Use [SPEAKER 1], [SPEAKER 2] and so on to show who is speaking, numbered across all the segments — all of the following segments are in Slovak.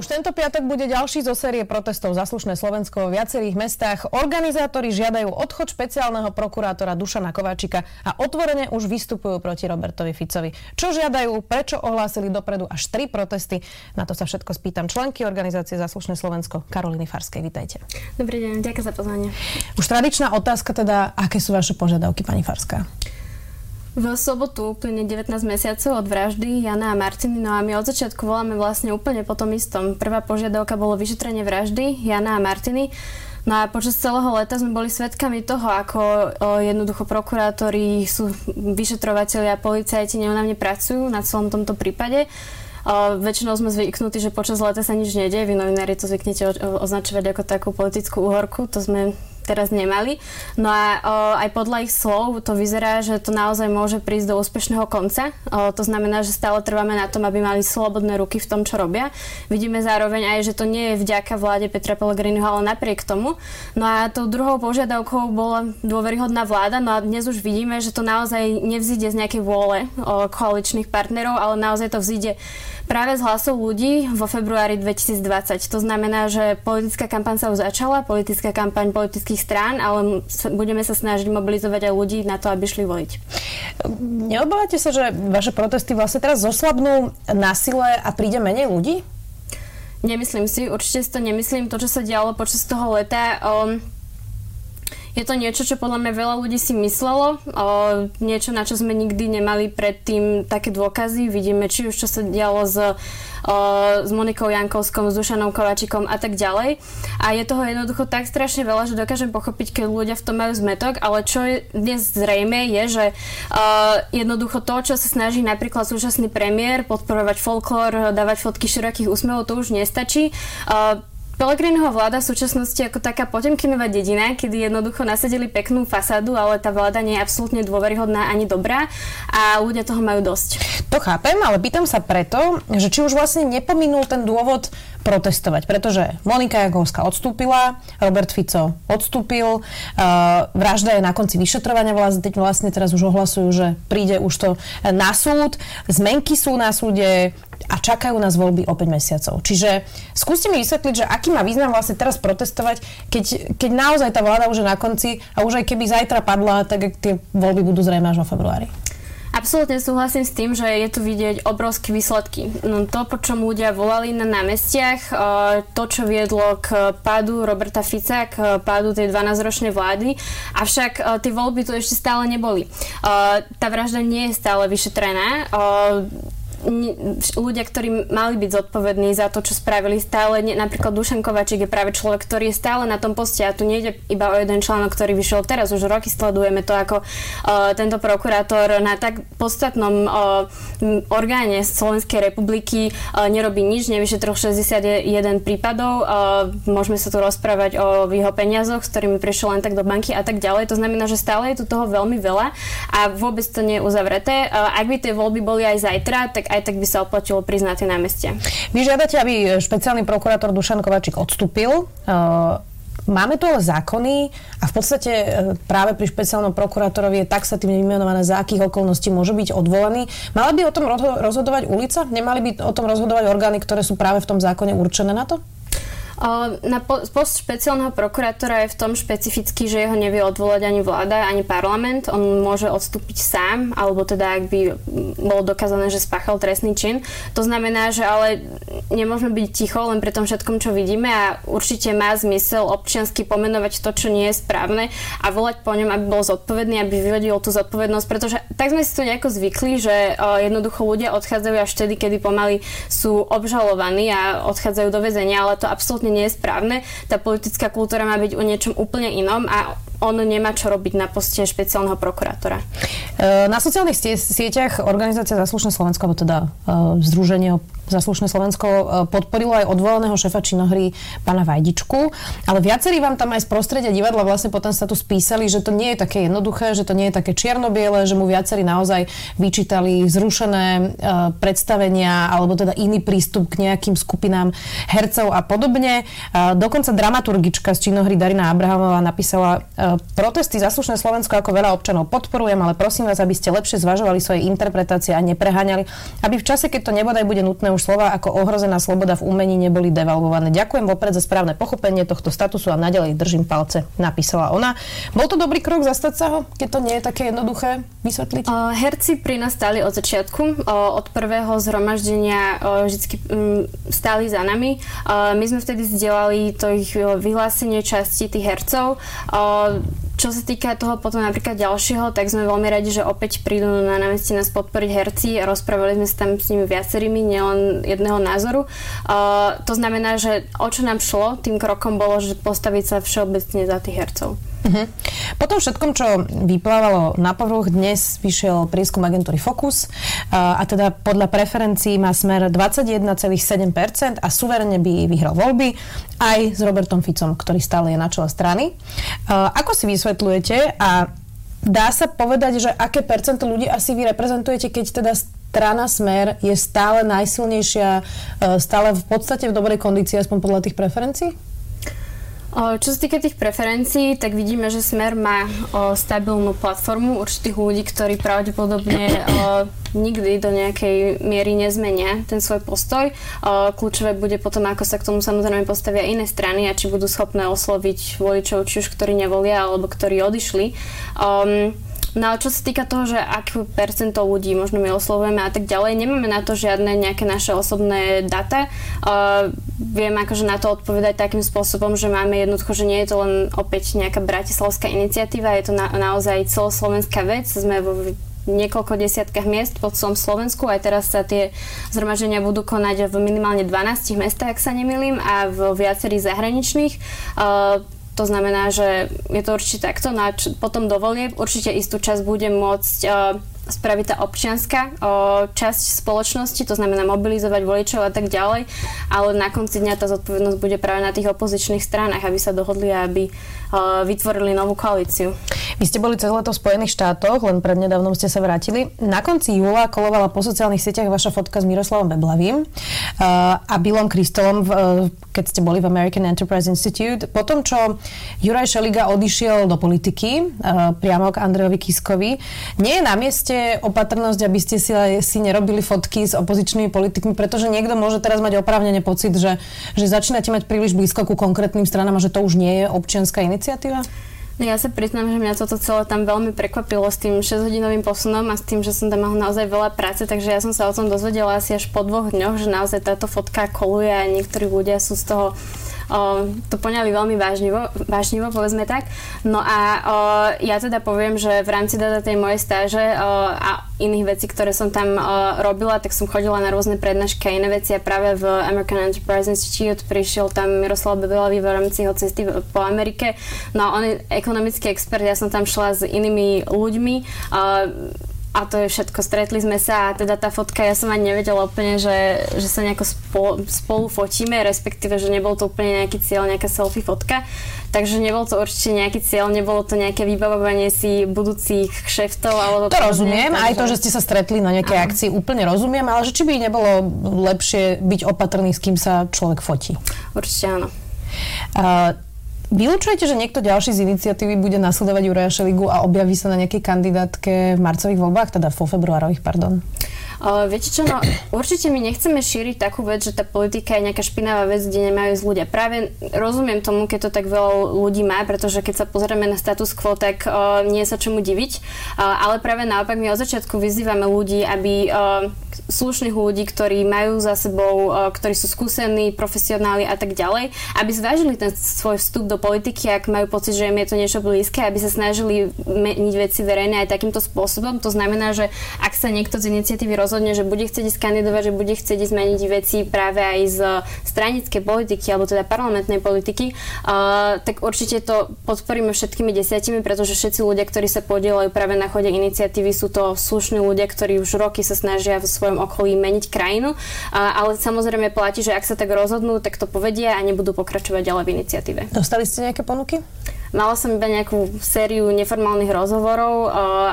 [SPEAKER 1] Už tento piatok bude ďalší zo série protestov za slušné Slovensko vo viacerých mestách. Organizátori žiadajú odchod špeciálneho prokurátora Dušana Kováčika a otvorene už vystupujú proti Robertovi Ficovi. Čo žiadajú, prečo ohlásili dopredu až tri protesty? Na to sa všetko spýtam členky organizácie za slušné Slovensko Karoliny Farskej. Vítajte.
[SPEAKER 2] Dobrý deň, ďakujem za pozvanie.
[SPEAKER 1] Už tradičná otázka teda, aké sú vaše požiadavky, pani Farská?
[SPEAKER 2] V sobotu úplne 19 mesiacov od vraždy Jana a Martiny, no a my od začiatku voláme vlastne úplne po tom istom. Prvá požiadavka bolo vyšetrenie vraždy Jana a Martiny. No a počas celého leta sme boli svedkami toho, ako jednoducho prokurátori, sú vyšetrovateľi a policajti neunavne pracujú na celom tomto prípade. O, väčšinou sme zvyknutí, že počas leta sa nič nedie. Vy novinári to zvyknete označovať ako takú politickú uhorku. To sme teraz nemali. No a o, aj podľa ich slov to vyzerá, že to naozaj môže prísť do úspešného konca. O, to znamená, že stále trváme na tom, aby mali slobodné ruky v tom, čo robia. Vidíme zároveň aj, že to nie je vďaka vláde Petra Pellegriniho, ale napriek tomu. No a tou druhou požiadavkou bola dôveryhodná vláda. No a dnes už vidíme, že to naozaj nevzíde z nejakej vôle o, koaličných partnerov, ale naozaj to vzíde práve z hlasov ľudí vo februári 2020. To znamená, že politická kampaň sa už začala, politická kampaň politických strán, ale budeme sa snažiť mobilizovať aj ľudí na to, aby šli voliť.
[SPEAKER 1] Neobávate sa, že vaše protesty vlastne teraz zoslabnú na sile a príde menej ľudí?
[SPEAKER 2] Nemyslím si, určite si to nemyslím. To, čo sa dialo počas toho leta, um, je to niečo, čo podľa mňa veľa ľudí si myslelo, o, niečo, na čo sme nikdy nemali predtým také dôkazy. Vidíme, či už čo sa dialo s, o, s Monikou Jankovskom, s Dušanom Kovačikom a tak ďalej. A je toho jednoducho tak strašne veľa, že dokážem pochopiť, keď ľudia v tom majú zmetok, ale čo je dnes zrejme je, že o, jednoducho to, čo sa snaží napríklad súčasný premiér podporovať folklór, dávať fotky širokých úsmevov, to už nestačí. O, Pelegriniho vláda v súčasnosti ako taká potemkinová dedina, kedy jednoducho nasadili peknú fasádu, ale tá vláda nie je absolútne dôveryhodná ani dobrá a ľudia toho majú dosť.
[SPEAKER 1] To chápem, ale pýtam sa preto, že či už vlastne nepominul ten dôvod protestovať, pretože Monika Jagovská odstúpila, Robert Fico odstúpil, vražda je na konci vyšetrovania, vlastne, vlastne teraz už ohlasujú, že príde už to na súd, zmenky sú na súde, a čakajú nás voľby o 5 mesiacov. Čiže skúste mi vysvetliť, že aký má význam vlastne teraz protestovať, keď, keď naozaj tá vláda už je na konci a už aj keby zajtra padla, tak tie voľby budú zrejme až vo februári.
[SPEAKER 2] Absolútne súhlasím s tým, že je tu vidieť obrovské výsledky. No, to, po čom ľudia volali na námestiach, e, to, čo viedlo k pádu Roberta Fica, k pádu tej 12-ročnej vlády, avšak e, tie voľby tu ešte stále neboli. E, tá vražda nie je stále vyšetrená ľudia, ktorí mali byť zodpovední za to, čo spravili stále, ne, napríklad Dušan Kovačík je práve človek, ktorý je stále na tom poste a tu nejde iba o jeden článok, ktorý vyšiel teraz, už roky sledujeme to, ako uh, tento prokurátor na tak podstatnom uh, orgáne Slovenskej republiky uh, nerobí nič, nevyšetril 61 prípadov, uh, môžeme sa tu rozprávať o jeho peniazoch, s ktorými prišiel len tak do banky a tak ďalej, to znamená, že stále je tu toho veľmi veľa a vôbec to nie je uzavreté. Uh, ak by tie voľby boli aj zajtra, tak aj tak by sa oplatilo priznať tie námestia.
[SPEAKER 1] Vy žiadate, aby špeciálny prokurátor Dušan Kovačík odstúpil. Uh, Máme tu ale zákony a v podstate uh, práve pri špeciálnom prokurátorovi je taxatívne vymenované, za akých okolností môže byť odvolaný. Mala by o tom rozhodovať ulica? Nemali by o tom rozhodovať orgány, ktoré sú práve v tom zákone určené na to?
[SPEAKER 2] Na post špeciálneho prokurátora je v tom špecificky, že jeho nevie odvolať ani vláda, ani parlament. On môže odstúpiť sám, alebo teda ak by bolo dokázané, že spáchal trestný čin. To znamená, že ale nemôžeme byť ticho len pri tom všetkom, čo vidíme a určite má zmysel občiansky pomenovať to, čo nie je správne a volať po ňom, aby bol zodpovedný, aby vyvedil tú zodpovednosť, pretože tak sme si to nejako zvykli, že jednoducho ľudia odchádzajú až vtedy, kedy pomaly sú obžalovaní a odchádzajú do väzenia, ale to absolútne nie je správne. Tá politická kultúra má byť o niečom úplne inom a on nemá čo robiť na poste špeciálneho prokurátora.
[SPEAKER 1] Na sociálnych sieťach organizácia Zaslušné Slovensko, alebo teda Združenie Zaslušné Slovensko e, podporilo aj odvolaného šefa činohry pána Vajdičku, ale viacerí vám tam aj z prostredia divadla vlastne potom sa tu spísali, že to nie je také jednoduché, že to nie je také čierno-biele, že mu viacerí naozaj vyčítali zrušené e, predstavenia alebo teda iný prístup k nejakým skupinám hercov a podobne. E, dokonca dramaturgička z činohry Darina Abrahamová napísala protesty Zaslušné Slovensko ako veľa občanov podporujem, ale prosím vás, aby ste lepšie zvažovali svoje interpretácie a nepreháňali, aby v čase, keď to nebodaj bude nutné, už slova ako ohrozená sloboda v umení neboli devalvované. Ďakujem vopred za správne pochopenie tohto statusu a naďalej držím palce, napísala ona. Bol to dobrý krok zastať sa ho, keď to nie je také jednoduché vysvetliť?
[SPEAKER 2] Uh, herci pri nás stáli od začiatku. Uh, od prvého zhromaždenia uh, vždy um, stáli za nami. Uh, my sme vtedy zdieľali to ich vyhlásenie časti tých hercov. Uh, čo sa týka toho potom napríklad ďalšieho, tak sme veľmi radi, že opäť prídu na námestie nás podporiť herci. Rozprávali sme sa tam s nimi viacerými, nielen jedného názoru. Uh, to znamená, že o čo nám šlo tým krokom bolo, že postaviť sa všeobecne za tých hercov. Uh-huh.
[SPEAKER 1] Po tom všetkom, čo vyplávalo na povrch, dnes vyšiel prieskum agentúry Focus a, teda podľa preferencií má smer 21,7% a suverene by vyhral voľby aj s Robertom Ficom, ktorý stále je na čele strany. Ako si vysvetľujete a dá sa povedať, že aké percento ľudí asi vy reprezentujete, keď teda strana Smer je stále najsilnejšia, e, stále v podstate v dobrej kondícii, aspoň podľa tých preferencií?
[SPEAKER 2] Čo sa týka tých preferencií, tak vidíme, že Smer má stabilnú platformu určitých ľudí, ktorí pravdepodobne nikdy do nejakej miery nezmenia ten svoj postoj. Kľúčové bude potom, ako sa k tomu samozrejme postavia iné strany a či budú schopné osloviť voličov, či už ktorí nevolia alebo ktorí odišli. Um, No a čo sa týka toho, že akú percento ľudí možno my oslovujeme a tak ďalej, nemáme na to žiadne nejaké naše osobné data. Uh, viem akože na to odpovedať takým spôsobom, že máme jednoducho, že nie je to len opäť nejaká bratislavská iniciatíva, je to na, naozaj celoslovenská vec. Sme vo niekoľko desiatkách miest po celom Slovensku. Aj teraz sa tie zhromaždenia budú konať v minimálne 12 mestách, ak sa nemýlim, a v viacerých zahraničných. Uh, to znamená, že je to určite takto. A č- potom dovolie určite istú časť bude môcť uh, spraviť tá občianská časť spoločnosti, to znamená mobilizovať voličov a tak ďalej, ale na konci dňa tá zodpovednosť bude práve na tých opozičných stranách, aby sa dohodli a aby vytvorili novú koalíciu.
[SPEAKER 1] Vy ste boli cez leto v Spojených štátoch, len prednedávnom ste sa vrátili. Na konci júla kolovala po sociálnych sieťach vaša fotka s Miroslavom Beblavým a Billom Kristolom, keď ste boli v American Enterprise Institute. Potom, čo Juraj Šeliga odišiel do politiky, priamo k Andrejovi Kiskovi, nie je na mieste opatrnosť, aby ste si, si nerobili fotky s opozičnými politikmi, pretože niekto môže teraz mať oprávnene pocit, že, že začínate mať príliš blízko ku konkrétnym stranám a že to už nie je občianská iniciatíva?
[SPEAKER 2] No ja sa priznám, že mňa toto celé tam veľmi prekvapilo s tým 6-hodinovým posunom a s tým, že som tam mal naozaj veľa práce, takže ja som sa o tom dozvedela asi až po dvoch dňoch, že naozaj táto fotka koluje a niektorí ľudia sú z toho to poňali veľmi vážnivo, vážnivo, povedzme tak. No a ja teda poviem, že v rámci teda tej mojej stáže a iných vecí, ktoré som tam robila, tak som chodila na rôzne prednášky a iné veci a práve v American Enterprise Institute prišiel tam Miroslav Bebelavý v rámci jeho cesty po Amerike. No a on je ekonomický expert, ja som tam šla s inými ľuďmi a to je všetko. Stretli sme sa a teda tá fotka, ja som ani nevedela úplne, že, že sa nejako spolu, spolu fotíme, respektíve, že nebol to úplne nejaký cieľ, nejaká selfie fotka. Takže nebol to určite nejaký cieľ, nebolo to nejaké vybavovanie si budúcich kšeftov. Alebo
[SPEAKER 1] to rozumiem, takže... aj to, že ste sa stretli na nejakej Aha. akcii, úplne rozumiem, ale že či by nebolo lepšie byť opatrný, s kým sa človek fotí?
[SPEAKER 2] Určite áno.
[SPEAKER 1] Uh, Vylúčujete, že niekto ďalší z iniciatívy bude nasledovať Juraja Šeligu a objaví sa na nejakej kandidátke v marcových voľbách, teda vo februárových, pardon?
[SPEAKER 2] Viete čo, no určite my nechceme šíriť takú vec, že tá politika je nejaká špinavá vec, kde nemajú ísť ľudia. Práve rozumiem tomu, keď to tak veľa ľudí má, pretože keď sa pozrieme na status quo, tak uh, nie je sa čomu diviť. Uh, ale práve naopak my od začiatku vyzývame ľudí, aby uh, slušných ľudí, ktorí majú za sebou, ktorí sú skúsení, profesionáli a tak ďalej, aby zvážili ten svoj vstup do politiky, ak majú pocit, že im je to niečo blízke, aby sa snažili meniť veci verejné aj takýmto spôsobom. To znamená, že ak sa niekto z iniciatívy roz rozhodne, že bude chcieť ísť kandidovať, že bude chcieť zmeniť veci práve aj z stranickej politiky alebo teda parlamentnej politiky, uh, tak určite to podporíme všetkými desiatimi, pretože všetci ľudia, ktorí sa podielajú práve na chode iniciatívy, sú to slušní ľudia, ktorí už roky sa snažia v svojom okolí meniť krajinu, uh, ale samozrejme platí, že ak sa tak rozhodnú, tak to povedia a nebudú pokračovať ďalej v iniciatíve.
[SPEAKER 1] Dostali ste nejaké ponuky?
[SPEAKER 2] Mala som iba nejakú sériu neformálnych rozhovorov, eh,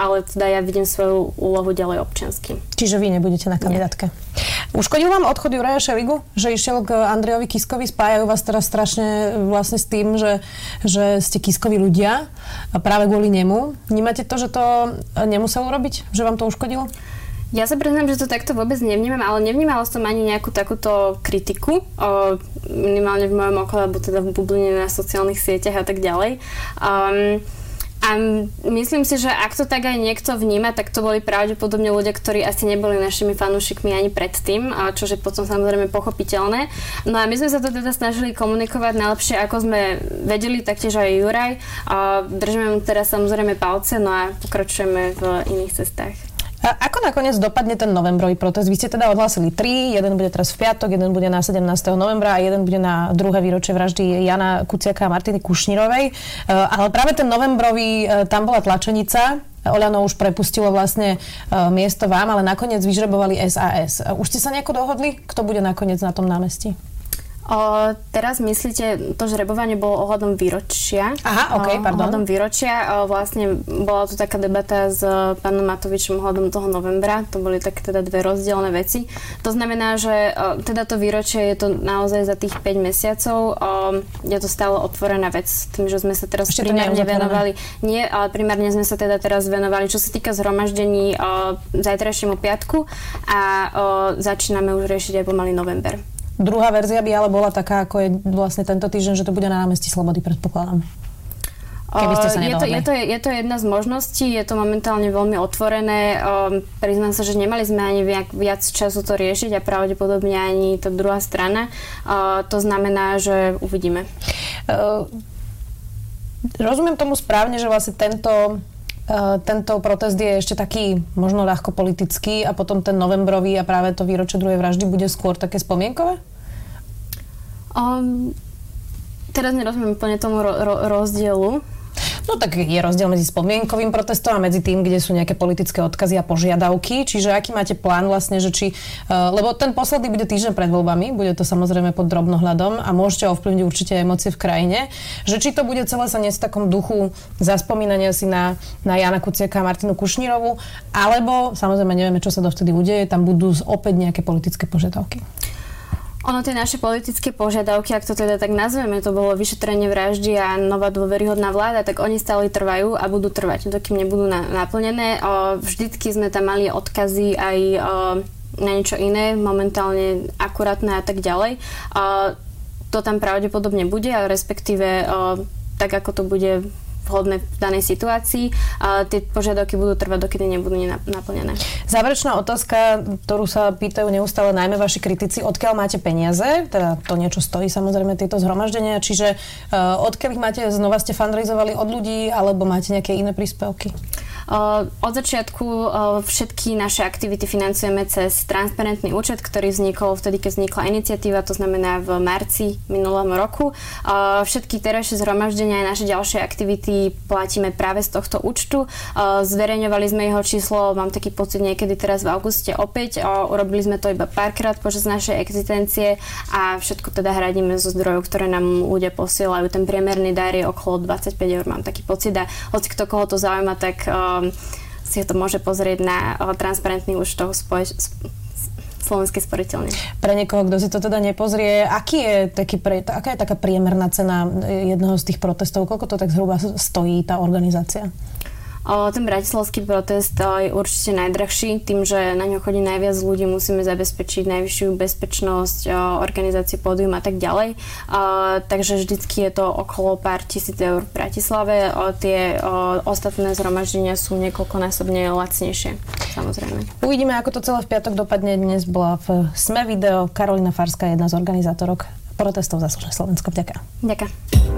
[SPEAKER 2] ale teda ja vidím svoju úlohu ďalej občiansky.
[SPEAKER 1] Čiže vy nebudete na kandidátke? Nie. Uškodil vám odchod Juraja Šeligu, že išiel k Andrejovi Kiskovi? Spájajú vás teraz strašne vlastne s tým, že, že ste Kiskovi ľudia a práve kvôli nemu. Vnímate to, že to nemusel urobiť? Že vám to uškodilo?
[SPEAKER 2] Ja sa priznám, že to takto vôbec nevnímam, ale nevnímala som ani nejakú takúto kritiku, o, minimálne v mojom okolí, alebo teda v bubline na sociálnych sieťach a tak ďalej. Um, a myslím si, že ak to tak aj niekto vníma, tak to boli pravdepodobne ľudia, ktorí asi neboli našimi fanúšikmi ani predtým, čo je potom samozrejme pochopiteľné. No a my sme sa to teda snažili komunikovať najlepšie, ako sme vedeli, taktiež aj Juraj. Držíme mu teraz samozrejme palce, no a pokračujeme v iných cestách.
[SPEAKER 1] A ako nakoniec dopadne ten novembrový protest? Vy ste teda odhlásili tri, jeden bude teraz v piatok, jeden bude na 17. novembra a jeden bude na druhé výročie vraždy Jana Kuciaka a Martiny Kušnírovej. E, ale práve ten novembrový, e, tam bola tlačenica, Oľano už prepustilo vlastne e, miesto vám, ale nakoniec vyžrebovali SAS. Už ste sa nejako dohodli, kto bude nakoniec na tom námestí?
[SPEAKER 2] O, teraz myslíte, to žrebovanie bolo ohľadom výročia.
[SPEAKER 1] Aha, ok, pardon.
[SPEAKER 2] Ohľadom výročia. O, vlastne bola tu taká debata s pánom Matovičom ohľadom toho novembra. To boli také teda dve rozdielne veci. To znamená, že o, teda to výročie je to naozaj za tých 5 mesiacov. O, je to stále otvorená vec. Tým, že sme sa teraz Ešte primárne venovali. Nie, ale primárne sme sa teda teraz venovali, čo sa týka zhromaždení o, zajtrajšiemu piatku a o, začíname už riešiť aj pomaly november.
[SPEAKER 1] Druhá verzia by ale bola taká, ako je vlastne tento týždeň, že to bude na námestí Slobody, predpokladám.
[SPEAKER 2] Keby ste sa je to, je, to, je to jedna z možností, je to momentálne veľmi otvorené. Um, priznám sa, že nemali sme ani viac, viac času to riešiť a pravdepodobne ani tá druhá strana. Uh, to znamená, že uvidíme. Uh,
[SPEAKER 1] rozumiem tomu správne, že vlastne tento Eh, tento protest je ešte taký možno ľahko politický a potom ten novembrový a práve to výročie druhej vraždy bude skôr také spomienkové?
[SPEAKER 2] Um, teraz nerozumiem úplne tomu ro- ro- rozdielu.
[SPEAKER 1] No tak je rozdiel medzi spomienkovým protestom a medzi tým, kde sú nejaké politické odkazy a požiadavky. Čiže aký máte plán vlastne, že či... Uh, lebo ten posledný bude týždeň pred voľbami, bude to samozrejme pod drobnohľadom a môžete ovplyvniť určite emócie v krajine. Že či to bude celé sa nie v takom duchu zaspomínania si na, na Jana Kuciaka a Martinu Kušnírovu, alebo samozrejme nevieme, čo sa dovtedy udeje, tam budú opäť nejaké politické požiadavky.
[SPEAKER 2] Ono tie naše politické požiadavky, ak to teda tak nazveme, to bolo vyšetrenie vraždy a nová dôveryhodná vláda, tak oni stále trvajú a budú trvať, dokým nebudú na, naplnené. O, vždycky sme tam mali odkazy aj o, na niečo iné, momentálne akurátne a tak ďalej. O, to tam pravdepodobne bude, ale respektíve o, tak ako to bude vhodné v danej situácii. A tie požiadavky budú trvať, dokedy nebudú naplnené.
[SPEAKER 1] Záverečná otázka, ktorú sa pýtajú neustále najmä vaši kritici, odkiaľ máte peniaze, teda to niečo stojí samozrejme tieto zhromaždenia, čiže uh, odkiaľ ich máte, znova ste fundraizovali od ľudí, alebo máte nejaké iné príspevky?
[SPEAKER 2] Od začiatku všetky naše aktivity financujeme cez transparentný účet, ktorý vznikol vtedy, keď vznikla iniciatíva, to znamená v marci minulom roku. Všetky terajšie zhromaždenia a naše ďalšie aktivity platíme práve z tohto účtu. Zverejňovali sme jeho číslo, mám taký pocit niekedy teraz v auguste opäť. Urobili sme to iba párkrát počas našej existencie a všetko teda hradíme zo zdrojov, ktoré nám ľudia posielajú. Ten priemerný dar je okolo 25 eur, mám taký pocit a hoci kto koho to zaujíma, tak Um, si to môže pozrieť na transparentný účtov spoj- Slovenskej sporiteľne.
[SPEAKER 1] Pre niekoho, kto si to teda nepozrie, aký je taký pre, aká je taká priemerná cena jedného z tých protestov? Koľko to tak zhruba stojí tá organizácia?
[SPEAKER 2] Ten bratislavský protest je určite najdrahší, tým, že na ňo chodí najviac ľudí, musíme zabezpečiť najvyššiu bezpečnosť, organizácie pódium a tak ďalej. Takže vždycky je to okolo pár tisíc eur v Bratislave. Tie ostatné zhromaždenia sú niekoľkonásobne lacnejšie, samozrejme.
[SPEAKER 1] Uvidíme, ako to celé v piatok dopadne. Dnes bola v SME video Karolina Farská, jedna z organizátorok protestov za Slovensko. Ďakujem.
[SPEAKER 2] Ďakujem.